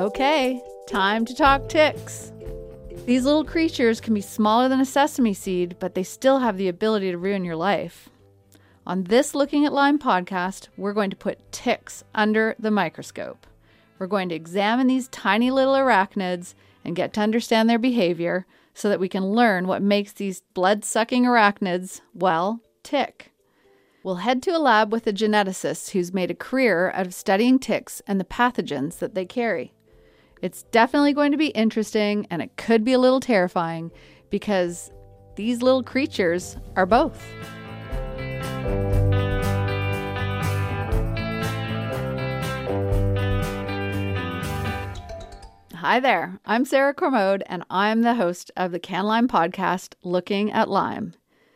Okay, time to talk ticks. These little creatures can be smaller than a sesame seed, but they still have the ability to ruin your life. On this Looking at Lyme podcast, we're going to put ticks under the microscope. We're going to examine these tiny little arachnids and get to understand their behavior so that we can learn what makes these blood sucking arachnids, well, tick. We'll head to a lab with a geneticist who's made a career out of studying ticks and the pathogens that they carry. It's definitely going to be interesting and it could be a little terrifying because these little creatures are both. Hi there, I'm Sarah Cormode, and I'm the host of the CanLyme podcast, Looking at Lyme.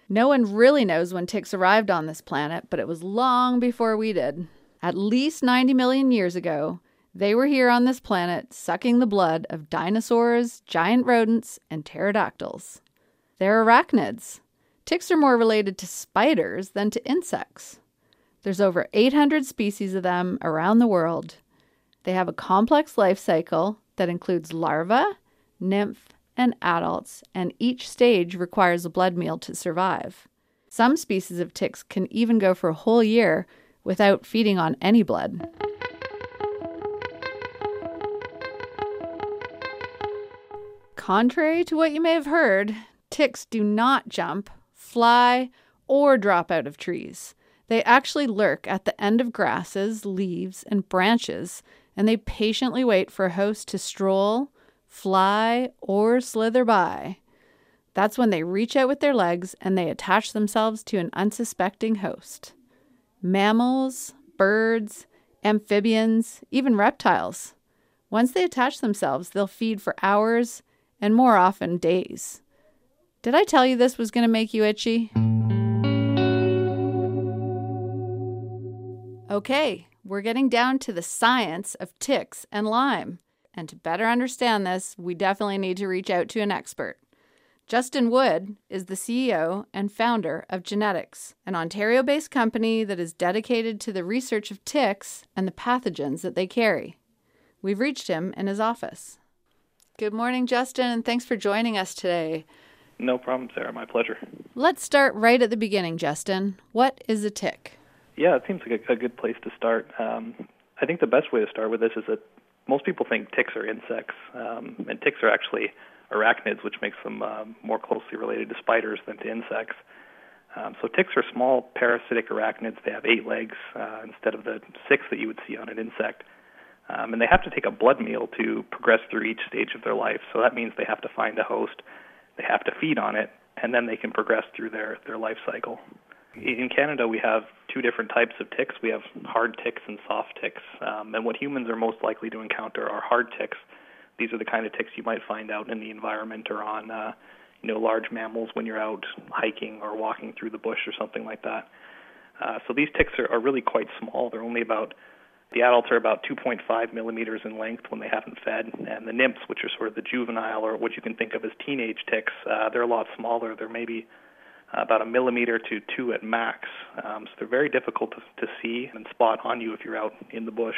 No one really knows when ticks arrived on this planet, but it was long before we did. At least 90 million years ago, they were here on this planet sucking the blood of dinosaurs, giant rodents, and pterodactyls. They're arachnids. Ticks are more related to spiders than to insects. There's over 800 species of them around the world. They have a complex life cycle that includes larvae, nymph, and adults, and each stage requires a blood meal to survive. Some species of ticks can even go for a whole year without feeding on any blood. Contrary to what you may have heard, ticks do not jump, fly, or drop out of trees. They actually lurk at the end of grasses, leaves, and branches and they patiently wait for a host to stroll, fly, or slither by. That's when they reach out with their legs and they attach themselves to an unsuspecting host. Mammals, birds, amphibians, even reptiles. Once they attach themselves, they'll feed for hours and more often days. Did I tell you this was going to make you itchy? Okay, we're getting down to the science of ticks and Lyme. And to better understand this, we definitely need to reach out to an expert. Justin Wood is the CEO and founder of Geneticks, an Ontario based company that is dedicated to the research of ticks and the pathogens that they carry. We've reached him in his office. Good morning, Justin, and thanks for joining us today. No problem, Sarah. My pleasure. Let's start right at the beginning, Justin. What is a tick? Yeah, it seems like a, a good place to start. Um, I think the best way to start with this is that most people think ticks are insects, um, and ticks are actually arachnids, which makes them uh, more closely related to spiders than to insects. Um, so ticks are small parasitic arachnids. They have eight legs uh, instead of the six that you would see on an insect. Um, and they have to take a blood meal to progress through each stage of their life. So that means they have to find a host, they have to feed on it, and then they can progress through their, their life cycle. In Canada, we have two different types of ticks. We have hard ticks and soft ticks. Um, and what humans are most likely to encounter are hard ticks. These are the kind of ticks you might find out in the environment or on, uh, you know, large mammals when you're out hiking or walking through the bush or something like that. Uh, so these ticks are, are really quite small. They're only about the adults are about 2.5 millimeters in length when they haven't fed, and the nymphs, which are sort of the juvenile or what you can think of as teenage ticks, uh, they're a lot smaller. They're maybe about a millimeter to two at max. Um, so they're very difficult to, to see and spot on you if you're out in the bush.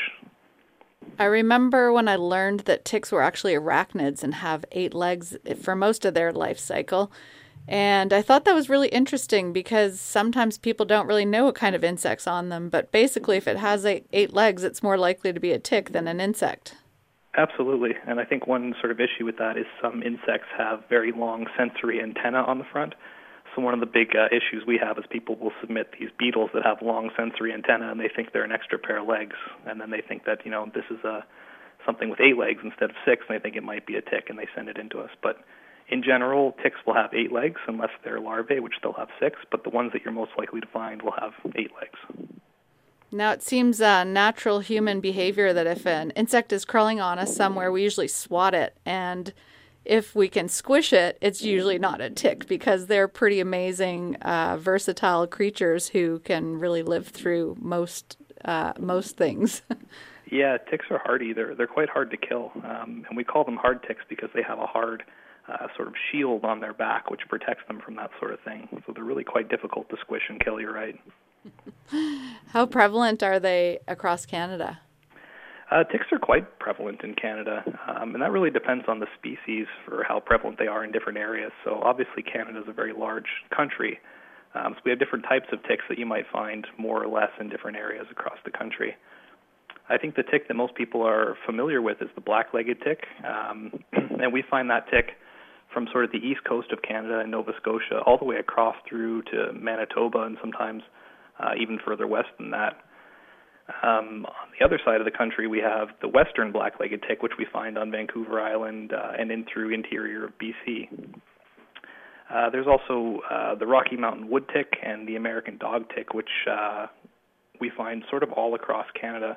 I remember when I learned that ticks were actually arachnids and have eight legs for most of their life cycle. And I thought that was really interesting because sometimes people don't really know what kind of insects on them. But basically, if it has eight, eight legs, it's more likely to be a tick than an insect. Absolutely. And I think one sort of issue with that is some insects have very long sensory antennae on the front. So one of the big uh, issues we have is people will submit these beetles that have long sensory antennae, and they think they're an extra pair of legs, and then they think that you know this is a something with eight legs instead of six, and they think it might be a tick, and they send it into us. But in general, ticks will have eight legs unless they're larvae, which they'll have six. But the ones that you're most likely to find will have eight legs. Now, it seems uh, natural human behavior that if an insect is crawling on us somewhere, we usually swat it. And if we can squish it, it's usually not a tick because they're pretty amazing, uh, versatile creatures who can really live through most uh, most things. yeah, ticks are hardy. They're they're quite hard to kill, um, and we call them hard ticks because they have a hard uh, sort of shield on their back, which protects them from that sort of thing. So they're really quite difficult to squish and kill. You're right. How prevalent are they across Canada? Uh, ticks are quite prevalent in Canada, um, and that really depends on the species for how prevalent they are in different areas. So obviously, Canada is a very large country, um, so we have different types of ticks that you might find more or less in different areas across the country. I think the tick that most people are familiar with is the black-legged tick, um, and we find that tick from sort of the east coast of Canada and Nova Scotia all the way across through to Manitoba and sometimes uh, even further west than that. Um, on the other side of the country, we have the western black-legged tick, which we find on Vancouver Island uh, and in through interior of BC. Uh, there's also uh, the Rocky Mountain wood tick and the American dog tick, which uh, we find sort of all across Canada.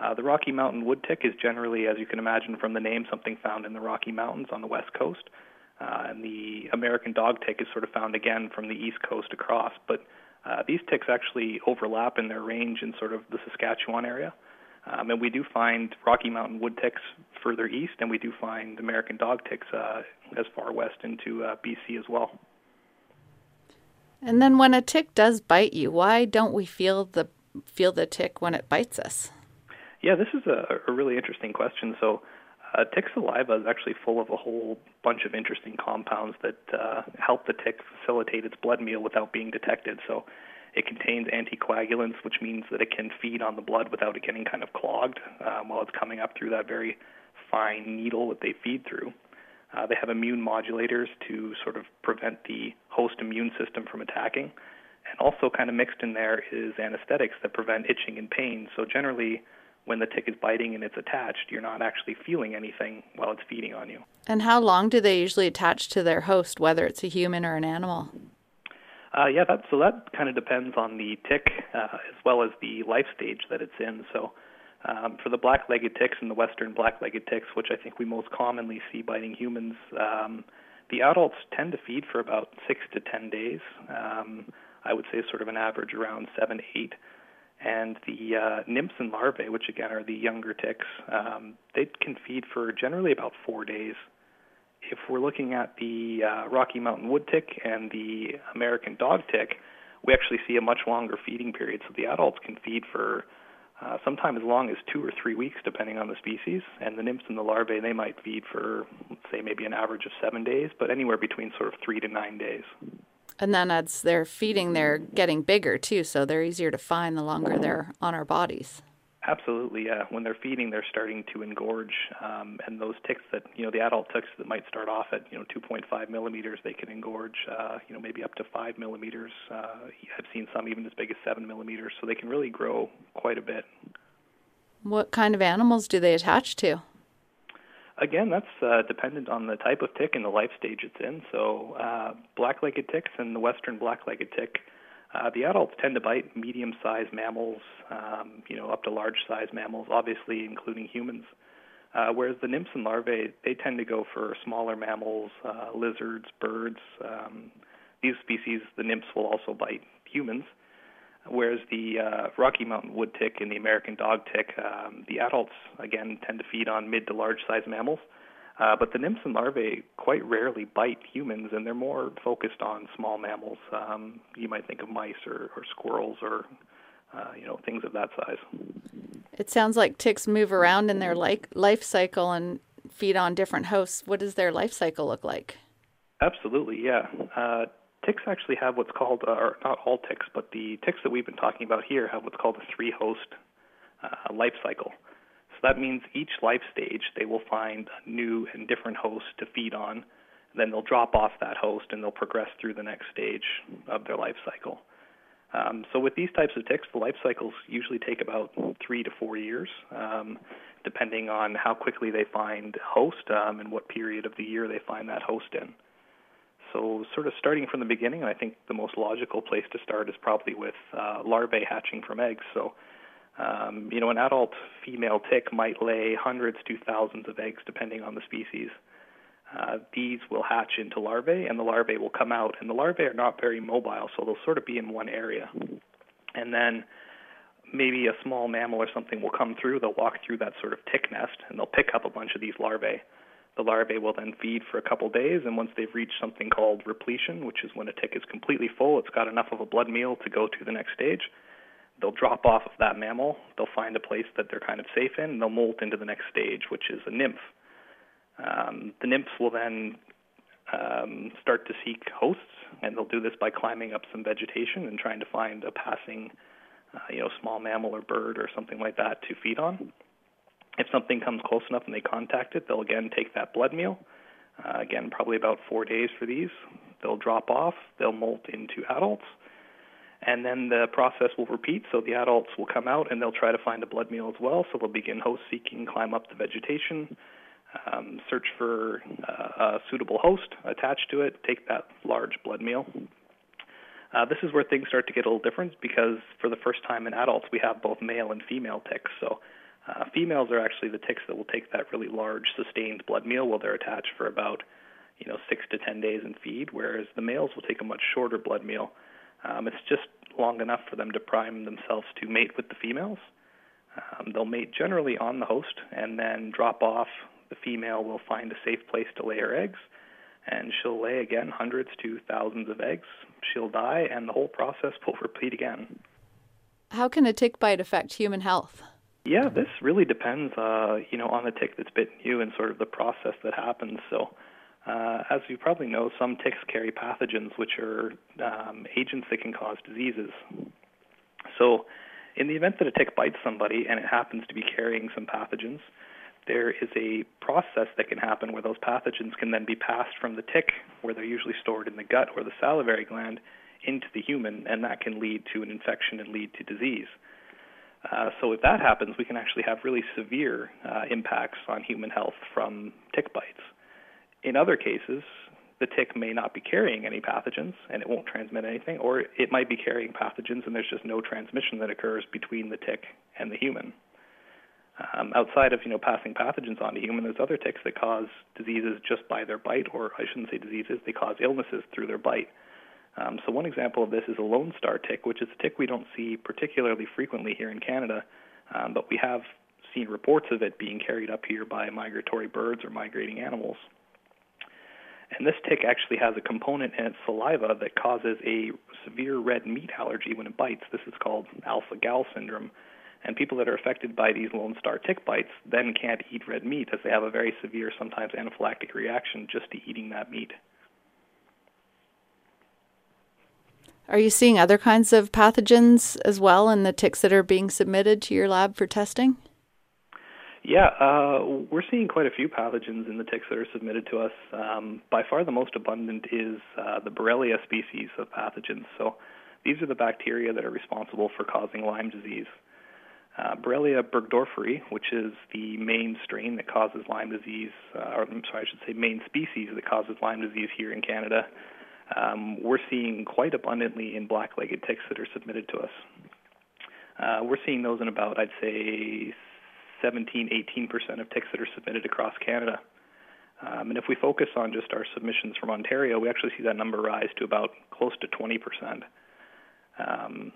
Uh, the Rocky Mountain wood tick is generally, as you can imagine from the name, something found in the Rocky Mountains on the west coast. Uh, and the American dog tick is sort of found again from the east coast across. But uh, these ticks actually overlap in their range in sort of the Saskatchewan area. Um, and we do find Rocky Mountain wood ticks further east, and we do find American dog ticks uh, as far west into uh, BC as well. And then, when a tick does bite you, why don't we feel the feel the tick when it bites us? Yeah, this is a, a really interesting question. So, uh, tick saliva is actually full of a whole bunch of interesting compounds that uh, help the tick facilitate its blood meal without being detected. So it contains anticoagulants, which means that it can feed on the blood without it getting kind of clogged um, while it's coming up through that very fine needle that they feed through. Uh, they have immune modulators to sort of prevent the host immune system from attacking. And also, kind of mixed in there is anesthetics that prevent itching and pain. So, generally, when the tick is biting and it's attached, you're not actually feeling anything while it's feeding on you. And how long do they usually attach to their host, whether it's a human or an animal? Uh, yeah, that, so that kind of depends on the tick uh, as well as the life stage that it's in. So um, for the black-legged ticks and the western black-legged ticks, which I think we most commonly see biting humans, um, the adults tend to feed for about six to ten days. Um, I would say sort of an average around seven, eight and the uh, nymphs and larvae, which again are the younger ticks, um, they can feed for generally about four days. If we're looking at the uh, Rocky Mountain wood tick and the American dog tick, we actually see a much longer feeding period. So the adults can feed for uh, sometime as long as two or three weeks, depending on the species. And the nymphs and the larvae, they might feed for, let's say, maybe an average of seven days, but anywhere between sort of three to nine days. And then as they're feeding, they're getting bigger too, so they're easier to find the longer they're on our bodies. Absolutely, yeah. When they're feeding, they're starting to engorge, um, and those ticks that you know, the adult ticks that might start off at you know 2.5 millimeters, they can engorge, uh, you know, maybe up to five millimeters. Uh, I've seen some even as big as seven millimeters, so they can really grow quite a bit. What kind of animals do they attach to? Again, that's uh, dependent on the type of tick and the life stage it's in. So, uh, black-legged ticks and the western black-legged tick, uh, the adults tend to bite medium-sized mammals, um, you know, up to large-sized mammals, obviously including humans. Uh, whereas the nymphs and larvae, they tend to go for smaller mammals, uh, lizards, birds. Um, these species, the nymphs will also bite humans whereas the uh, Rocky Mountain wood tick and the American dog tick, um, the adults again tend to feed on mid to large sized mammals, uh, but the nymphs and larvae quite rarely bite humans, and they're more focused on small mammals. Um, you might think of mice or, or squirrels or uh, you know things of that size. It sounds like ticks move around in their like life cycle and feed on different hosts. What does their life cycle look like? Absolutely, yeah. Uh, ticks actually have what's called, uh, or not all ticks, but the ticks that we've been talking about here have what's called a three host uh, life cycle. So that means each life stage they will find a new and different host to feed on. Then they'll drop off that host and they'll progress through the next stage of their life cycle. Um, so with these types of ticks, the life cycles usually take about three to four years, um, depending on how quickly they find host um, and what period of the year they find that host in. So, sort of starting from the beginning, I think the most logical place to start is probably with uh, larvae hatching from eggs. So, um, you know, an adult female tick might lay hundreds to thousands of eggs, depending on the species. Uh, these will hatch into larvae, and the larvae will come out. And the larvae are not very mobile, so they'll sort of be in one area. And then maybe a small mammal or something will come through. They'll walk through that sort of tick nest, and they'll pick up a bunch of these larvae. The larvae will then feed for a couple days, and once they've reached something called repletion, which is when a tick is completely full, it's got enough of a blood meal to go to the next stage, they'll drop off of that mammal. They'll find a place that they're kind of safe in, and they'll molt into the next stage, which is a nymph. Um, the nymphs will then um, start to seek hosts, and they'll do this by climbing up some vegetation and trying to find a passing, uh, you know, small mammal or bird or something like that to feed on. If something comes close enough and they contact it, they'll again take that blood meal. Uh, again, probably about four days for these. They'll drop off. They'll molt into adults and then the process will repeat. So the adults will come out and they'll try to find a blood meal as well. So they'll begin host seeking, climb up the vegetation, um, search for uh, a suitable host attached to it, take that large blood meal. Uh, this is where things start to get a little different because for the first time in adults, we have both male and female ticks. So uh, females are actually the ticks that will take that really large, sustained blood meal while they're attached for about, you know, six to ten days and feed, whereas the males will take a much shorter blood meal. Um, it's just long enough for them to prime themselves to mate with the females. Um, they'll mate generally on the host and then drop off the female will find a safe place to lay her eggs, and she'll lay again hundreds to thousands of eggs. She'll die, and the whole process will repeat again. How can a tick bite affect human health? Yeah, this really depends, uh, you know, on the tick that's bitten you and sort of the process that happens. So, uh, as you probably know, some ticks carry pathogens, which are um, agents that can cause diseases. So, in the event that a tick bites somebody and it happens to be carrying some pathogens, there is a process that can happen where those pathogens can then be passed from the tick, where they're usually stored in the gut or the salivary gland, into the human, and that can lead to an infection and lead to disease. Uh, so if that happens, we can actually have really severe uh, impacts on human health from tick bites. In other cases, the tick may not be carrying any pathogens and it won't transmit anything, or it might be carrying pathogens and there's just no transmission that occurs between the tick and the human. Um, outside of you know passing pathogens on to human, there's other ticks that cause diseases just by their bite, or I shouldn't say diseases, they cause illnesses through their bite. Um, so one example of this is a lone star tick, which is a tick we don't see particularly frequently here in Canada, um, but we have seen reports of it being carried up here by migratory birds or migrating animals. And this tick actually has a component in its saliva that causes a severe red meat allergy when it bites. This is called alpha gal syndrome. And people that are affected by these Lone Star tick bites then can't eat red meat as they have a very severe, sometimes anaphylactic reaction just to eating that meat. Are you seeing other kinds of pathogens as well in the ticks that are being submitted to your lab for testing? Yeah, uh, we're seeing quite a few pathogens in the ticks that are submitted to us. Um, by far, the most abundant is uh, the Borrelia species of pathogens. So, these are the bacteria that are responsible for causing Lyme disease. Uh, Borrelia burgdorferi, which is the main strain that causes Lyme disease, uh, or I'm sorry, I should say main species that causes Lyme disease here in Canada, um, we're seeing quite abundantly in black-legged ticks that are submitted to us. Uh, we're seeing those in about, I'd say, 17, 18% of ticks that are submitted across Canada. Um, and if we focus on just our submissions from Ontario, we actually see that number rise to about close to 20%. Um,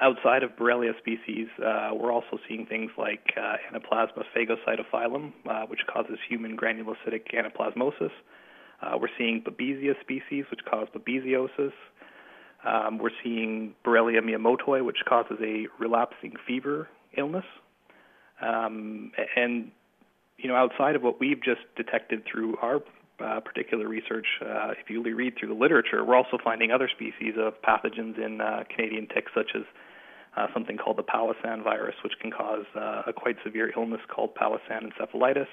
outside of Borrelia species, uh, we're also seeing things like uh, Anaplasma phagocytophilum, uh, which causes human granulocytic anaplasmosis. Uh, we're seeing Babesia species, which cause babesiosis. Um, we're seeing Borrelia miyamotoi, which causes a relapsing fever illness. Um, and you know, outside of what we've just detected through our uh, particular research, uh, if you read through the literature, we're also finding other species of pathogens in uh, Canadian ticks, such as uh, something called the Powassan virus, which can cause uh, a quite severe illness called Powassan encephalitis.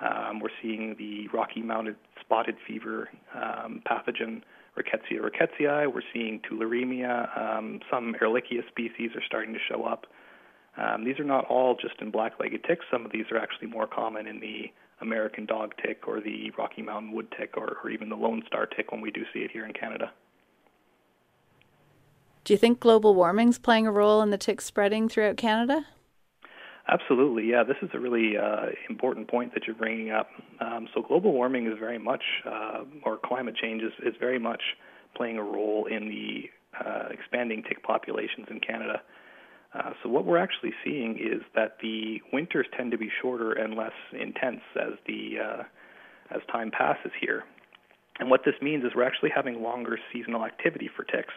Um, we're seeing the Rocky Mountain spotted fever um, pathogen, Rickettsia rickettsii. We're seeing tularemia. Um, some Ehrlichia species are starting to show up. Um, these are not all just in black-legged ticks. Some of these are actually more common in the American dog tick or the Rocky Mountain wood tick or, or even the Lone Star tick when we do see it here in Canada. Do you think global warming's playing a role in the tick spreading throughout Canada? Absolutely, yeah. This is a really uh, important point that you're bringing up. Um, so, global warming is very much, uh, or climate change is, is very much playing a role in the uh, expanding tick populations in Canada. Uh, so what we're actually seeing is that the winters tend to be shorter and less intense as the uh, as time passes here. And what this means is we're actually having longer seasonal activity for ticks.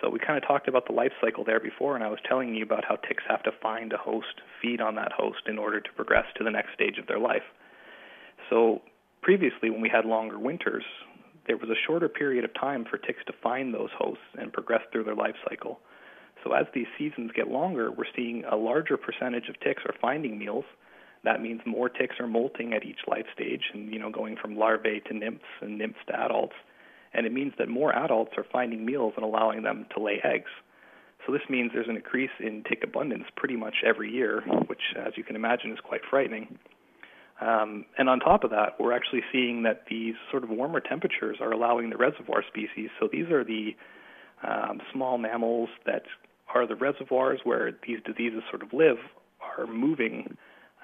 So we kind of talked about the life cycle there before, and I was telling you about how ticks have to find a host, feed on that host in order to progress to the next stage of their life. So previously, when we had longer winters, there was a shorter period of time for ticks to find those hosts and progress through their life cycle. So as these seasons get longer, we're seeing a larger percentage of ticks are finding meals. That means more ticks are molting at each life stage and you know going from larvae to nymphs and nymphs to adults. And it means that more adults are finding meals and allowing them to lay eggs. So this means there's an increase in tick abundance pretty much every year, which as you can imagine is quite frightening. Um, and on top of that, we're actually seeing that these sort of warmer temperatures are allowing the reservoir species. So these are the um, small mammals that are the reservoirs where these diseases sort of live are moving.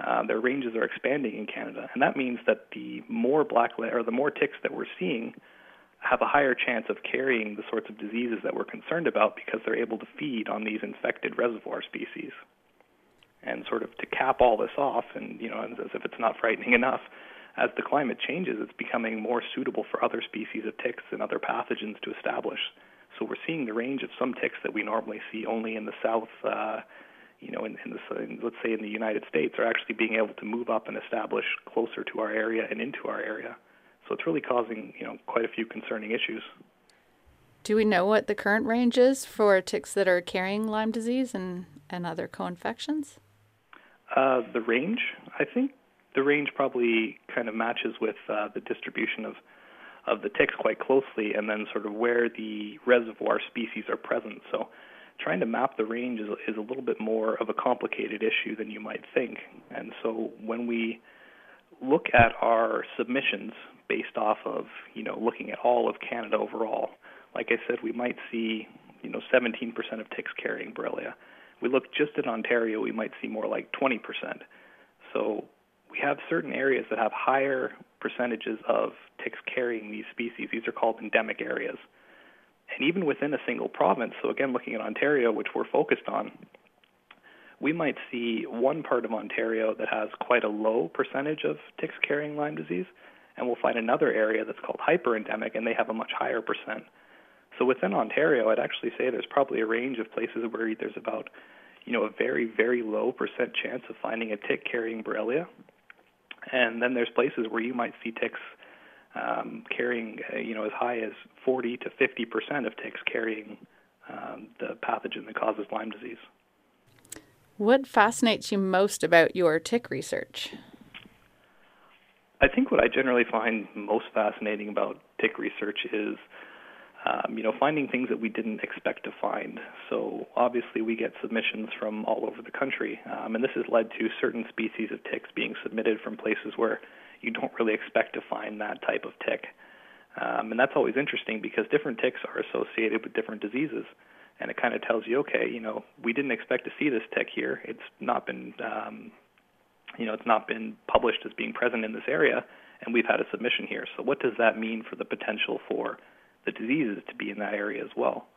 Uh, their ranges are expanding in Canada, and that means that the more black or the more ticks that we're seeing have a higher chance of carrying the sorts of diseases that we're concerned about because they're able to feed on these infected reservoir species. And sort of to cap all this off, and you know, as if it's not frightening enough, as the climate changes, it's becoming more suitable for other species of ticks and other pathogens to establish. So we're seeing the range of some ticks that we normally see only in the south, uh, you know, in, in the in, let's say in the United States, are actually being able to move up and establish closer to our area and into our area. So it's really causing, you know, quite a few concerning issues. Do we know what the current range is for ticks that are carrying Lyme disease and, and other co-infections? Uh, the range, I think the range probably kind of matches with uh, the distribution of of the ticks quite closely, and then sort of where the reservoir species are present. So, trying to map the range is, is a little bit more of a complicated issue than you might think. And so, when we look at our submissions based off of you know looking at all of Canada overall, like I said, we might see you know 17% of ticks carrying Borrelia. We look just at Ontario, we might see more like 20%. So we have certain areas that have higher percentages of ticks carrying these species. These are called endemic areas. And even within a single province, so again, looking at Ontario, which we're focused on, we might see one part of Ontario that has quite a low percentage of ticks carrying Lyme disease, and we'll find another area that's called hyperendemic, and they have a much higher percent. So within Ontario, I'd actually say there's probably a range of places where there's about, you know, a very, very low percent chance of finding a tick carrying Borrelia, and then there's places where you might see ticks um, carrying, uh, you know, as high as 40 to 50 percent of ticks carrying um, the pathogen that causes Lyme disease. What fascinates you most about your tick research? I think what I generally find most fascinating about tick research is um, you know, finding things that we didn't expect to find. So obviously, we get submissions from all over the country, um, and this has led to certain species of ticks being submitted from places where you don't really expect to find that type of tick. Um, and that's always interesting because different ticks are associated with different diseases, and it kind of tells you, okay, you know, we didn't expect to see this tick here. It's not been, um, you know, it's not been published as being present in this area, and we've had a submission here. So what does that mean for the potential for the diseases to be in that area as well.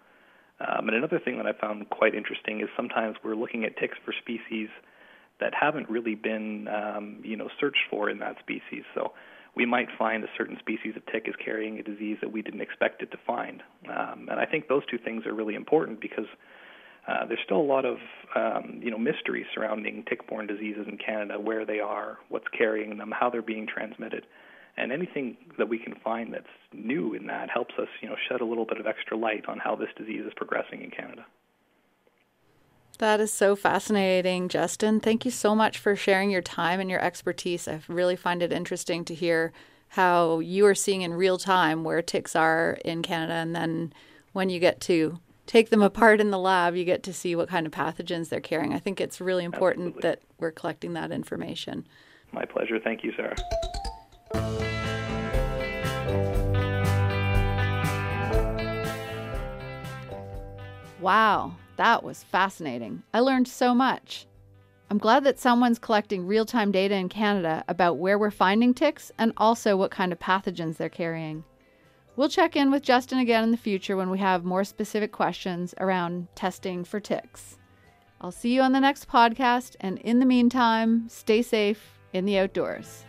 Um, and another thing that I found quite interesting is sometimes we're looking at ticks for species that haven't really been, um, you know, searched for in that species. So we might find a certain species of tick is carrying a disease that we didn't expect it to find. Um, and I think those two things are really important because uh, there's still a lot of, um, you know, mystery surrounding tick-borne diseases in Canada, where they are, what's carrying them, how they're being transmitted and anything that we can find that's new in that helps us, you know, shed a little bit of extra light on how this disease is progressing in Canada. That is so fascinating, Justin. Thank you so much for sharing your time and your expertise. I really find it interesting to hear how you are seeing in real time where ticks are in Canada, and then when you get to take them apart in the lab, you get to see what kind of pathogens they're carrying. I think it's really important Absolutely. that we're collecting that information. My pleasure. Thank you, Sarah. Wow, that was fascinating. I learned so much. I'm glad that someone's collecting real time data in Canada about where we're finding ticks and also what kind of pathogens they're carrying. We'll check in with Justin again in the future when we have more specific questions around testing for ticks. I'll see you on the next podcast, and in the meantime, stay safe in the outdoors.